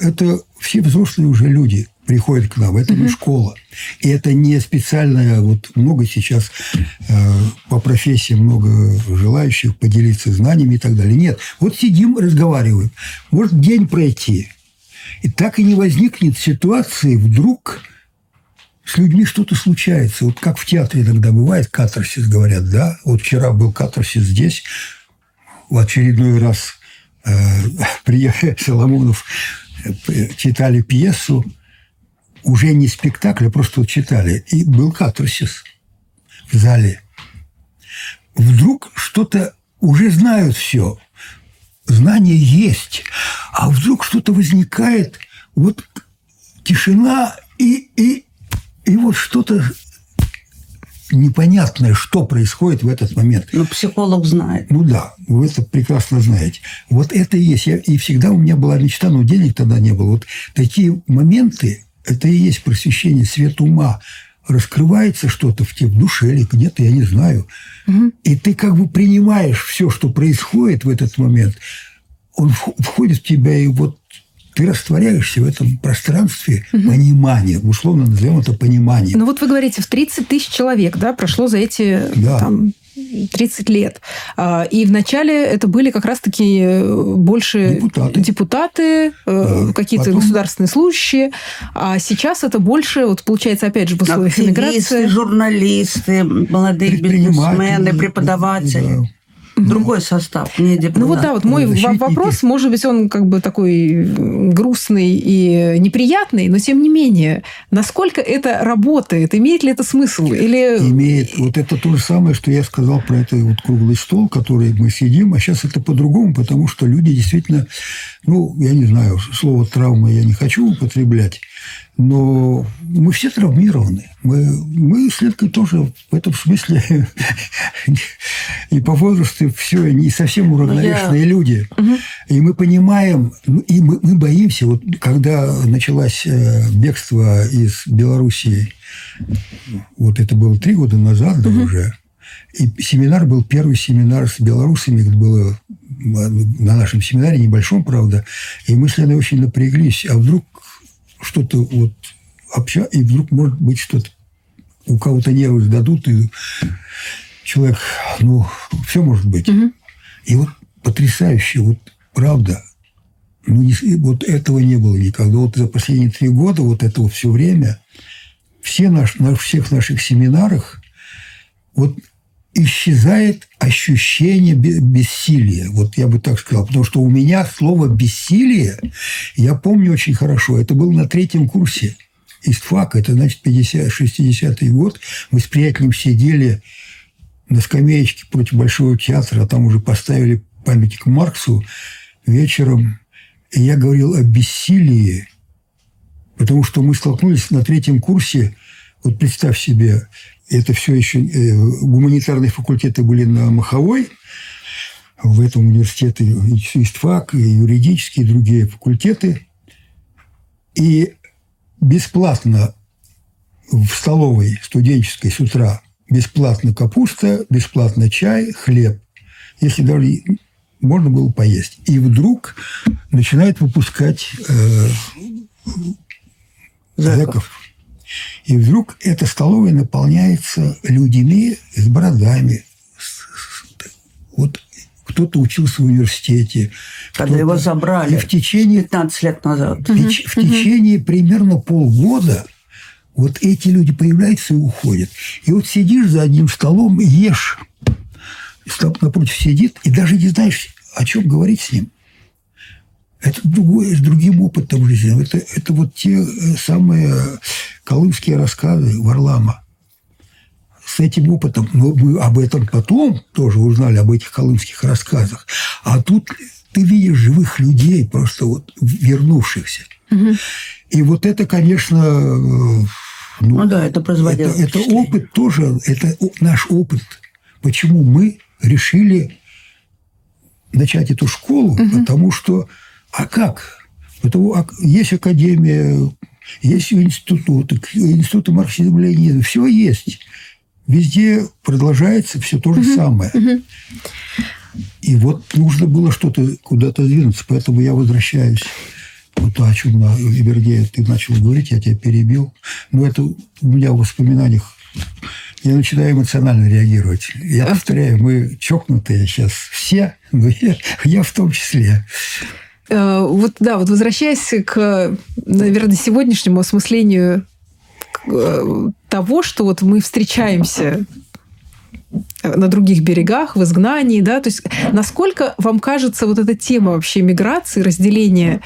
Это все взрослые уже люди приходят к нам. Это не школа. И это не специальная... Вот много сейчас э, по профессии много желающих поделиться знаниями и так далее. Нет. Вот сидим, разговариваем. Может день пройти. И так и не возникнет ситуации вдруг с людьми что-то случается. Вот как в театре иногда бывает, катарсис говорят, да? Вот вчера был катарсис здесь, в очередной раз э, [laughs] приехал Соломонов, э, читали пьесу, уже не спектакль, а просто читали. И был катарсис в зале. Вдруг что-то уже знают все. Знание есть. А вдруг что-то возникает, вот тишина и, и, и вот что-то непонятное, что происходит в этот момент. Ну, психолог знает. Ну да, вы это прекрасно знаете. Вот это и есть. Я, и всегда у меня была мечта, но денег тогда не было. Вот такие моменты, это и есть просвещение, свет ума. Раскрывается что-то в тебе, в душе или где-то, я не знаю. Угу. И ты как бы принимаешь все, что происходит в этот момент. Он входит в тебя, и вот ты растворяешься в этом пространстве угу. понимания, условно назовем это понимание. Ну вот вы говорите, в 30 тысяч человек, да, прошло за эти да. там, 30 лет. А, и вначале это были как раз-таки э, больше депутаты, депутаты э, да. какие-то Потом... государственные служащие, а сейчас это больше, вот получается, опять же, в условиях иммиграции. журналисты, молодые бизнесмены, преподаватели. Да другой состав, не депутат. Ну вот да, вот мой Защитники. вопрос, может быть, он как бы такой грустный и неприятный, но тем не менее, насколько это работает, имеет ли это смысл? Или... Имеет. Вот это то же самое, что я сказал про этот вот круглый стол, который мы сидим, а сейчас это по-другому, потому что люди действительно, ну, я не знаю, слово травма я не хочу употреблять, но мы все травмированы. Мы, мы следовательно, тоже в этом смысле [laughs] и по возрасту все не совсем уравновешенные yeah. люди. Угу. И мы понимаем, ну, и мы, мы боимся, вот когда началось э, бегство из Белоруссии, вот это было три года назад да, угу. уже, и семинар был первый семинар с белорусами, это было на нашем семинаре, небольшом, правда, и мы с Леной очень напряглись. А вдруг что-то вот обща, и вдруг может быть что-то у кого-то нервы сдадут, и человек, ну, все может быть. Угу. И вот потрясающе, вот правда, ну, не, вот этого не было никогда. Вот за последние три года, вот этого все время, все наш, на всех наших семинарах вот исчезает ощущение бессилия. Вот я бы так сказал. Потому что у меня слово «бессилие» я помню очень хорошо. Это было на третьем курсе истфака. Это, значит, 50-60-й год. Мы с приятелем сидели на скамеечке против Большого театра, а там уже поставили памятник Марксу вечером. И я говорил о бессилии, потому что мы столкнулись на третьем курсе. Вот представь себе, это все еще э, гуманитарные факультеты были на Маховой, в этом университете и ИСТФАК, и юридические, и другие факультеты. И бесплатно в столовой студенческой с утра бесплатно капуста, бесплатно чай, хлеб. Если даже можно было поесть. И вдруг начинает выпускать э, зэков. И вдруг эта столовая наполняется людьми с бородами. Вот кто-то учился в университете. Когда его забрали и в течение, 15 лет назад. В, угу. в течение примерно полгода вот эти люди появляются и уходят. И вот сидишь за одним столом, ешь. Стол напротив сидит, и даже не знаешь, о чем говорить с ним. Это другое, с другим опытом жизни. Это, это вот те э, самые колымские рассказы Варлама. С этим опытом, но мы об этом потом тоже узнали, об этих колымских рассказах. А тут ты видишь живых людей, просто вот вернувшихся. Угу. И вот это, конечно... Э, ну, ну да, это производило Это, это опыт тоже, это наш опыт. Почему мы решили начать эту школу, угу. потому что а как? Это, есть академия, есть институты, институты марксизма-ленинизма, все есть. Везде продолжается все то же угу, самое. Угу. И вот нужно было что-то куда-то двинуться, поэтому я возвращаюсь. Вот то, о чем, вернее, ты начал говорить, я тебя перебил. Но это у меня в воспоминаниях я начинаю эмоционально реагировать. Я повторяю, мы чокнутые сейчас все, но я, я в том числе. Э, вот да, вот возвращаясь к, наверное, сегодняшнему осмыслению э, того, что вот мы встречаемся на других берегах, в изгнании, да, то есть насколько вам кажется вот эта тема вообще миграции, разделения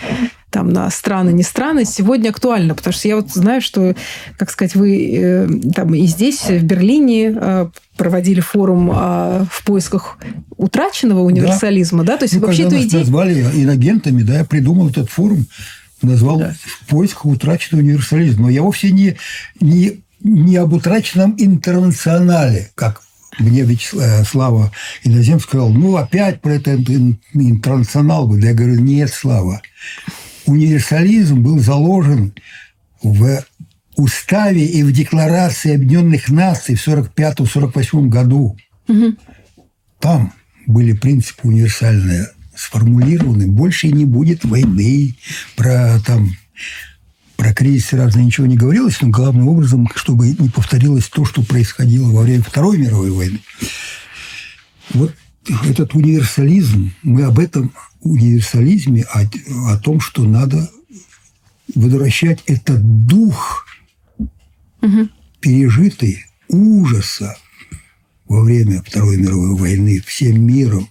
там на страны, не страны, сегодня актуальна, потому что я вот знаю, что, как сказать, вы э, там и здесь, в Берлине э, проводили форум э, в поисках утраченного универсализма, да, да? то есть ну, вообще нас идея... назвали инагентами, да, я придумал этот форум, назвал да. в поисках утраченного универсализма. Но я вовсе не, не не об утраченном интернационале, как мне э, Инозем сказал, ну, опять про это интернационал. Я говорю, нет, Слава. Универсализм был заложен в уставе и в Декларации Объединенных Наций в 1945-1948 году. Угу. Там были принципы универсальные сформулированы. Больше не будет войны, про там про кризис разные ничего не говорилось, но главным образом, чтобы не повторилось то, что происходило во время Второй мировой войны. Вот этот универсализм, мы об этом универсализме, о, о том, что надо возвращать этот дух, угу. пережитый ужаса во время Второй мировой войны всем миром.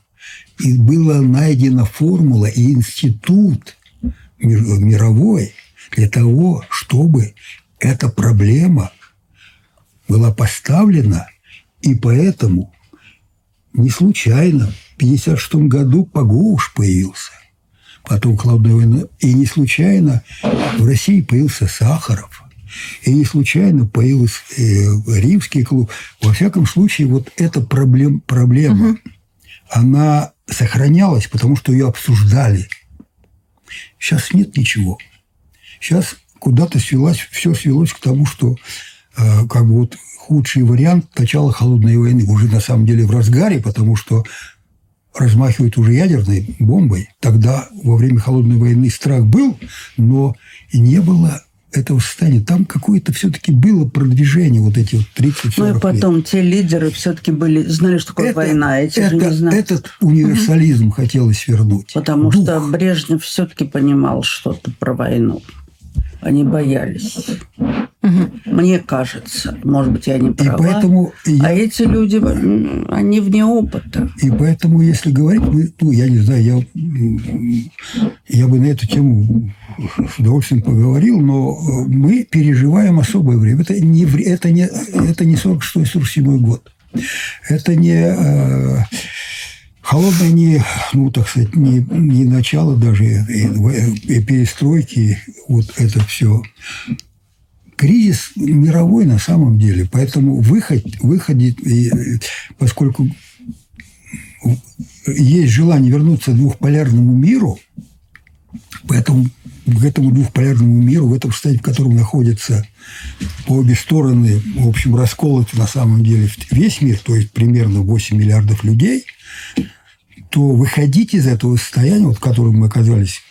И была найдена формула и институт мировой – для того, чтобы эта проблема была поставлена, и поэтому не случайно в 1956 году Пагуш появился, потом холодная война, и не случайно в России появился Сахаров, и не случайно появился э, римский клуб. Во всяком случае, вот эта проблем, проблема, угу. она сохранялась, потому что ее обсуждали. Сейчас нет ничего. Сейчас куда-то свелось, все свелось к тому, что как бы вот худший вариант начала холодной войны уже на самом деле в разгаре, потому что размахивают уже ядерной бомбой. Тогда во время холодной войны страх был, но не было этого состояния. Там какое-то все-таки было продвижение, вот эти вот 30 Ну и потом лет. те лидеры все-таки были, знали, что такое это, война, а эти это, же не знали. Этот универсализм угу. хотелось вернуть. Потому Дух. что Брежнев все-таки понимал что-то про войну. Они боялись. Угу. Мне кажется, может быть, я не права. И поэтому я... А эти люди, они вне опыта. И поэтому, если говорить, мы, ну, я не знаю, я, я бы на эту тему с удовольствием поговорил, но мы переживаем особое время. Это не, это не, это не 46-47 год. Это не э, Холодное не, ну, так сказать, не, не начало даже и, и перестройки, вот это все. Кризис мировой на самом деле, поэтому выход, выходит, и, поскольку есть желание вернуться к двухполярному миру, поэтому к этому двухполярному миру, в этом состоянии, в котором находятся по обе стороны, в общем, расколоты на самом деле весь мир, то есть примерно 8 миллиардов людей, то выходить из этого состояния, вот в котором мы оказались,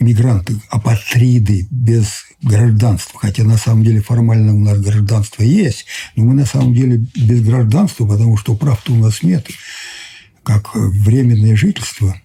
мигранты, апатриды, без гражданства, хотя на самом деле формально у нас гражданство есть, но мы на самом деле без гражданства, потому что прав-то у нас нет, как временное жительство.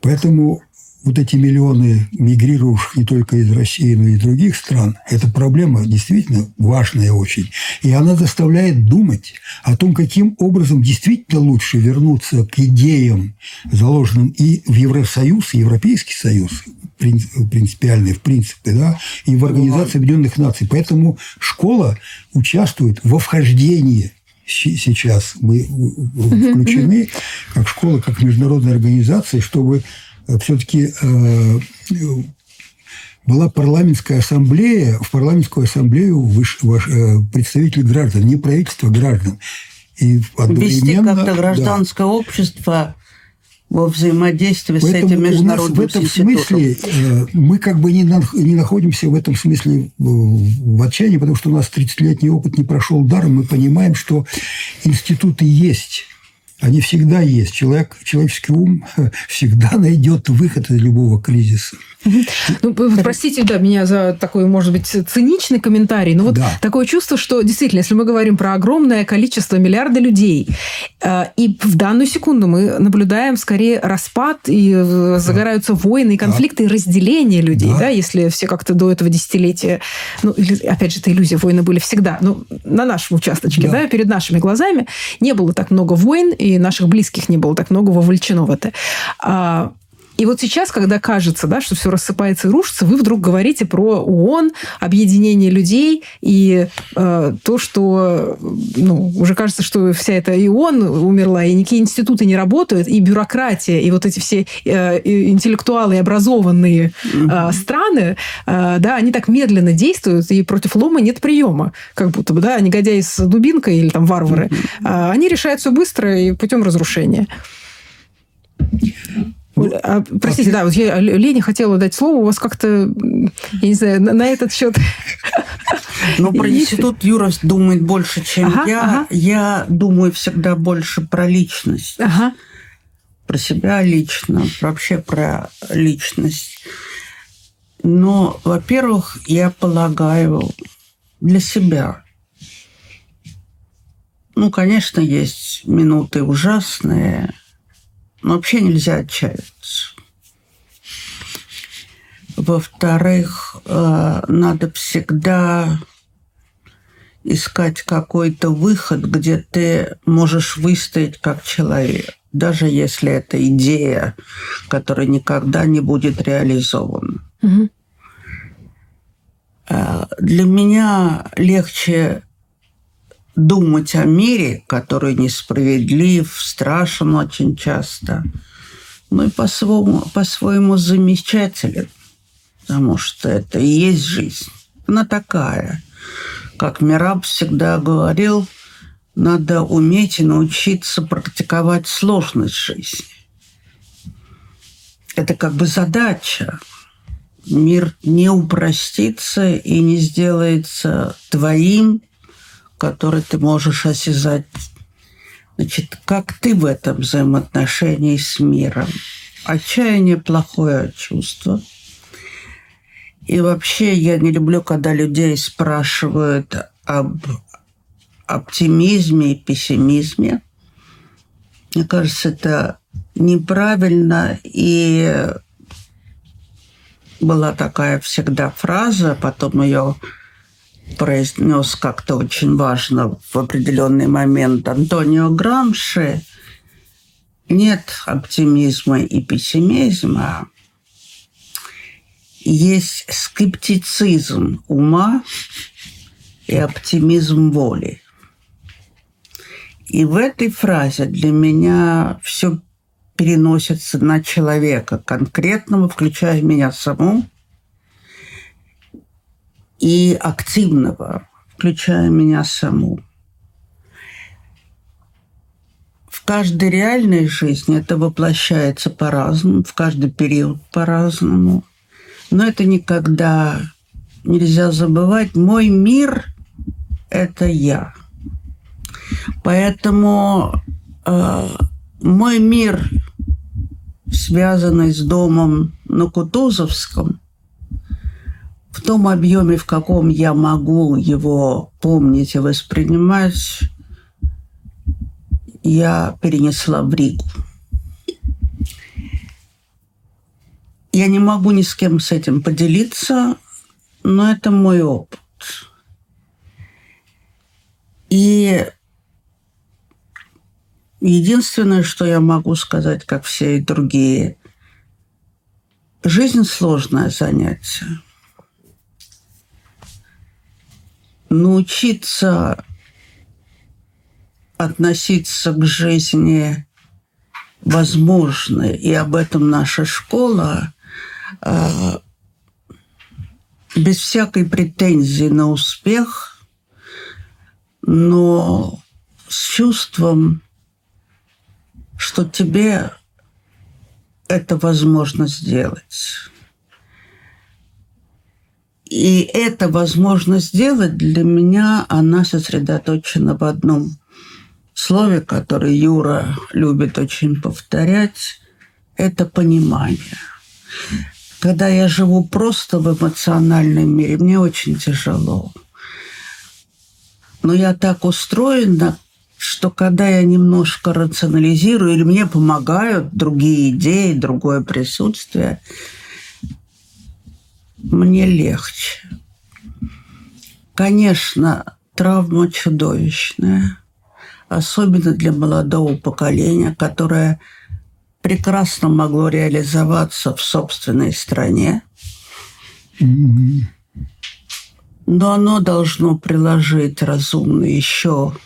Поэтому вот эти миллионы мигрирующих не только из России, но и из других стран, это проблема действительно важная очень. И она заставляет думать о том, каким образом действительно лучше вернуться к идеям, заложенным и в Евросоюз, и Европейский Союз, принципиальные в принципе, да, и в Организации Объединенных Наций. Поэтому школа участвует во вхождении сейчас мы включены как школа, как международная организация, чтобы все-таки э, была парламентская ассамблея, в парламентскую ассамблею выш, ваш, э, представители граждан, не правительство, граждан. И Вести как-то гражданское да. общество во взаимодействии Поэтому с этим международным у нас в этом институтом. смысле э, мы как бы не, не находимся в этом смысле в отчаянии, потому что у нас 30-летний опыт не прошел даром. Мы понимаем, что институты есть они всегда есть. Человек, человеческий ум [laughs] всегда найдет выход из любого кризиса. Ну, простите, да, меня за такой, может быть, циничный комментарий, но вот да. такое чувство, что действительно, если мы говорим про огромное количество миллиарда людей, э, и в данную секунду мы наблюдаем скорее распад, и э, загораются да. войны, и конфликты, да. и разделение людей, да. да, если все как-то до этого десятилетия, ну, опять же, это иллюзия, войны были всегда, но на нашем участочке, да. да, перед нашими глазами не было так много войн, и наших близких не было так много вовлечено в это. А И вот сейчас, когда кажется, да, что все рассыпается и рушится, вы вдруг говорите про ООН, объединение людей и э, то, что ну, уже кажется, что вся эта и ООН умерла, и никакие институты не работают, и бюрократия, и вот эти все э, интеллектуалы и образованные э, страны, э, да, они так медленно действуют, и против лома нет приема, как будто бы, да, негодяи с дубинкой или там варвары, э, они решают все быстро и путем разрушения. А, простите, да, вот я Лене хотела дать слово, у вас как-то, я не знаю, на, на этот счет... Ну, про институт Юра думает больше, чем ага, я. Ага. Я думаю всегда больше про личность. Ага. Про себя лично, вообще про личность. Но, во-первых, я полагаю для себя. Ну, конечно, есть минуты ужасные, но вообще нельзя отчаиваться. Во-вторых, э, надо всегда искать какой-то выход, где ты можешь выстоять как человек, даже если это идея, которая никогда не будет реализована. Угу. Для меня легче думать о мире, который несправедлив, страшен очень часто, ну и по-своему, по-своему замечателен, потому что это и есть жизнь. Она такая. Как Мираб всегда говорил, надо уметь и научиться практиковать сложность жизни. Это как бы задача. Мир не упростится и не сделается твоим, который ты можешь осязать. Значит, как ты в этом взаимоотношении с миром? Отчаяние – плохое чувство. И вообще я не люблю, когда людей спрашивают об оптимизме и пессимизме. Мне кажется, это неправильно. И была такая всегда фраза, потом ее произнес как-то очень важно в определенный момент Антонио Грамши, нет оптимизма и пессимизма, есть скептицизм ума и оптимизм воли. И в этой фразе для меня все переносится на человека конкретного, включая меня саму, и активного, включая меня саму. В каждой реальной жизни это воплощается по-разному, в каждый период по-разному. Но это никогда нельзя забывать. Мой мир – это я. Поэтому э, мой мир, связанный с домом на Кутузовском – в том объеме, в каком я могу его помнить и воспринимать, я перенесла в Ригу. Я не могу ни с кем с этим поделиться, но это мой опыт. И единственное, что я могу сказать, как все и другие, жизнь сложное занятие. Научиться относиться к жизни возможно, и об этом наша школа, э, без всякой претензии на успех, но с чувством, что тебе это возможно сделать. И эта возможность сделать для меня, она сосредоточена в одном слове, которое Юра любит очень повторять, это понимание. Когда я живу просто в эмоциональном мире, мне очень тяжело. Но я так устроена, что когда я немножко рационализирую или мне помогают другие идеи, другое присутствие – мне легче. Конечно, травма чудовищная, особенно для молодого поколения, которое прекрасно могло реализоваться в собственной стране, но оно должно приложить разумно еще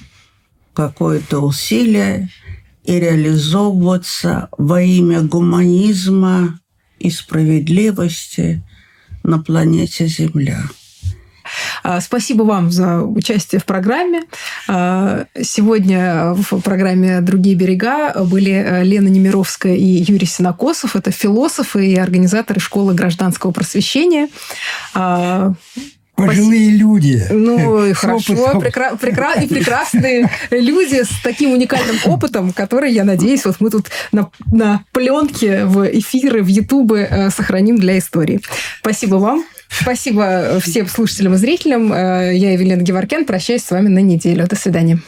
какое-то усилие и реализовываться во имя гуманизма и справедливости на планете Земля. А, спасибо вам за участие в программе. А, сегодня в программе «Другие берега» были э, Лена Немировская и Юрий Синокосов. Это философы и организаторы школы гражданского просвещения. Пожилые люди. Ну, и хорошо. Прекра- прекра- и прекрасные люди с таким уникальным опытом, который, я надеюсь, вот мы тут на, на пленке в эфиры, в Ютубы э, сохраним для истории. Спасибо вам. Спасибо всем слушателям и зрителям. Э, я Евелина Геворкян. Прощаюсь с вами на неделю. До свидания.